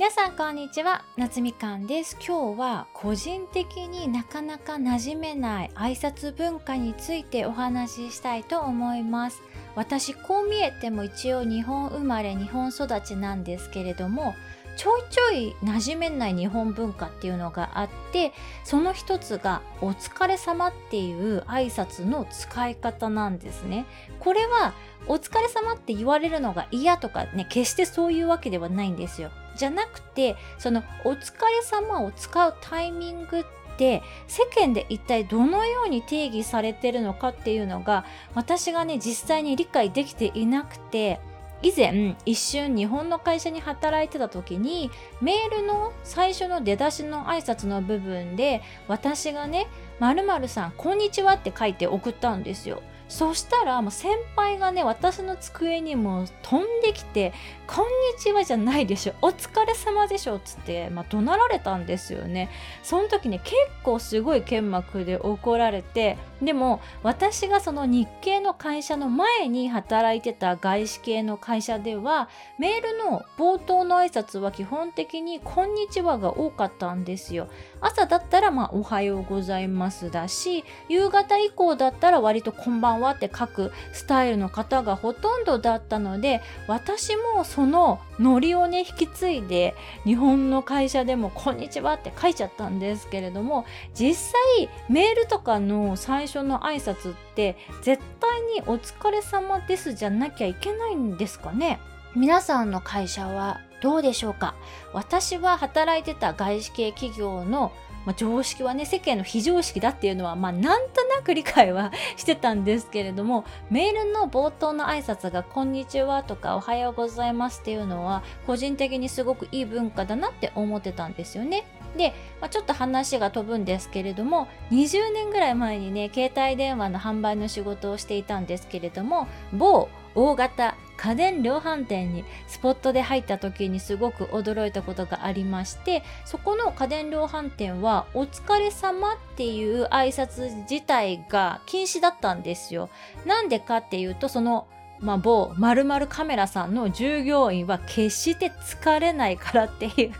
皆さんこんにちは夏みかんです今日は個人的になかなか馴染めない挨拶文化についてお話ししたいと思います私こう見えても一応日本生まれ日本育ちなんですけれどもちょいちょい馴染めない日本文化っていうのがあってその一つが「お疲れ様っていう挨拶の使い方なんですね。これはお疲れ様って言われるのが嫌とかね決してそういうわけではないんですよ。じゃなくてそのお疲れ様を使うタイミングって世間で一体どのように定義されてるのかっていうのが私がね実際に理解できていなくて以前一瞬日本の会社に働いてた時にメールの最初の出だしの挨拶の部分で私がね「まるさんこんにちは」って書いて送ったんですよ。そしたらもう先輩がね私の机にも飛んできて「こんにちは」じゃないでしょ「お疲れ様でしょ」つって、まあ、怒鳴られたんですよね。その時ね結構すごい剣幕で怒られてでも私がその日系の会社の前に働いてた外資系の会社ではメールの冒頭の挨拶は基本的に「こんにちは」が多かったんですよ。朝だったらまあ「おはようございます」だし夕方以降だったら割と「こんばんは」はって書くスタイルの方がほとんどだったので私もそのノリをね引き継いで日本の会社でも「こんにちは」って書いちゃったんですけれども実際メールとかの最初の挨拶って絶対に「お疲れ様です」じゃなきゃいけないんですかね？皆さんの会社はどうでしょうか？私は働いてた外資系企業のまあ、常識はね世間の非常識だっていうのは、まあ、なんとなく理解はしてたんですけれどもメールの冒頭の挨拶が「こんにちは」とか「おはようございます」っていうのは個人的にすごくいい文化だなって思ってたんですよね。で、まあ、ちょっと話が飛ぶんですけれども20年ぐらい前にね携帯電話の販売の仕事をしていたんですけれども某大型家電量販店にスポットで入った時にすごく驚いたことがありましてそこの家電量販店は「お疲れ様っていう挨拶自体が禁止だったんですよ。なんでかっていうとそのまあ、某〇〇カメラさんの従業員は決して疲れないからっていう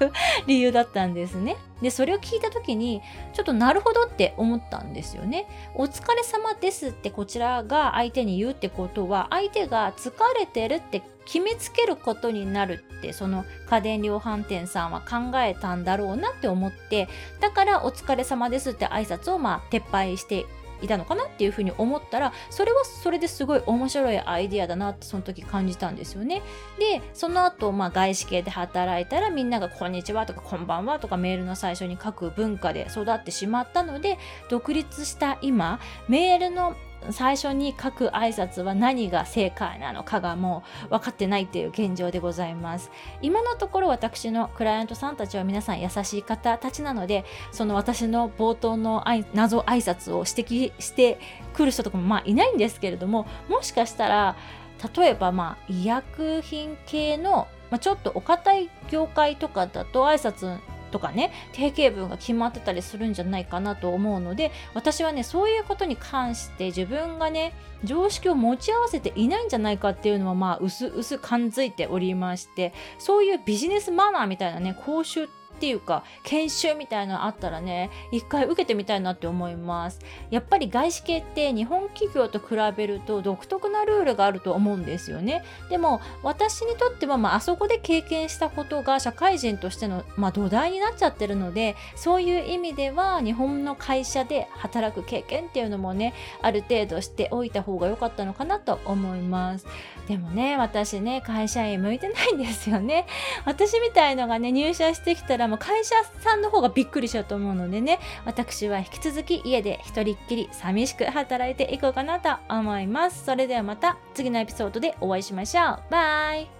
理由だったんですね。で、それを聞いた時に、ちょっとなるほどって思ったんですよね。お疲れ様ですってこちらが相手に言うってことは、相手が疲れてるって決めつけることになるって、その家電量販店さんは考えたんだろうなって思って、だからお疲れ様ですって挨拶をまあ撤廃していたのかなっていうふうに思ったらそれはそれですごい面白いアイディアだなってその時感じたんですよね。でその後、まあ外資系で働いたらみんなが「こんにちは」とか「こんばんは」とかメールの最初に書く文化で育ってしまったので独立した今メールの最初に書く挨拶は何が正解なのかがもう分かってないっていう現状でございます。今のところ私のクライアントさんたちは皆さん優しい方たちなのでその私の冒頭の謎挨拶を指摘してくる人とかもまあいないんですけれどももしかしたら例えばまあ医薬品系の、まあ、ちょっとお堅い業界とかだと挨拶とかね定型文が決まってたりするんじゃないかなと思うので私はねそういうことに関して自分がね常識を持ち合わせていないんじゃないかっていうのはまあ薄々感づいておりましてそういうビジネスマナーみたいなね講習っていうか研修みたいなのあったらね一回受けてみたいなって思います。やっぱり外資系って日本企業と比べると独特なルールがあると思うんですよね。でも私にとっては、まあ、あそこで経験したことが社会人としての、まあ、土台になっちゃってるのでそういう意味では日本の会社で働く経験っていうのもねある程度しておいた方が良かったのかなと思います。でもね私ね会社員向いてないんですよね。私みたいのがね入社してきたらも会社さんの方がびっくりしちゃうと思うのでね。私は引き続き家で一人っきり寂しく働いていこうかなと思います。それではまた次のエピソードでお会いしましょう。バイ。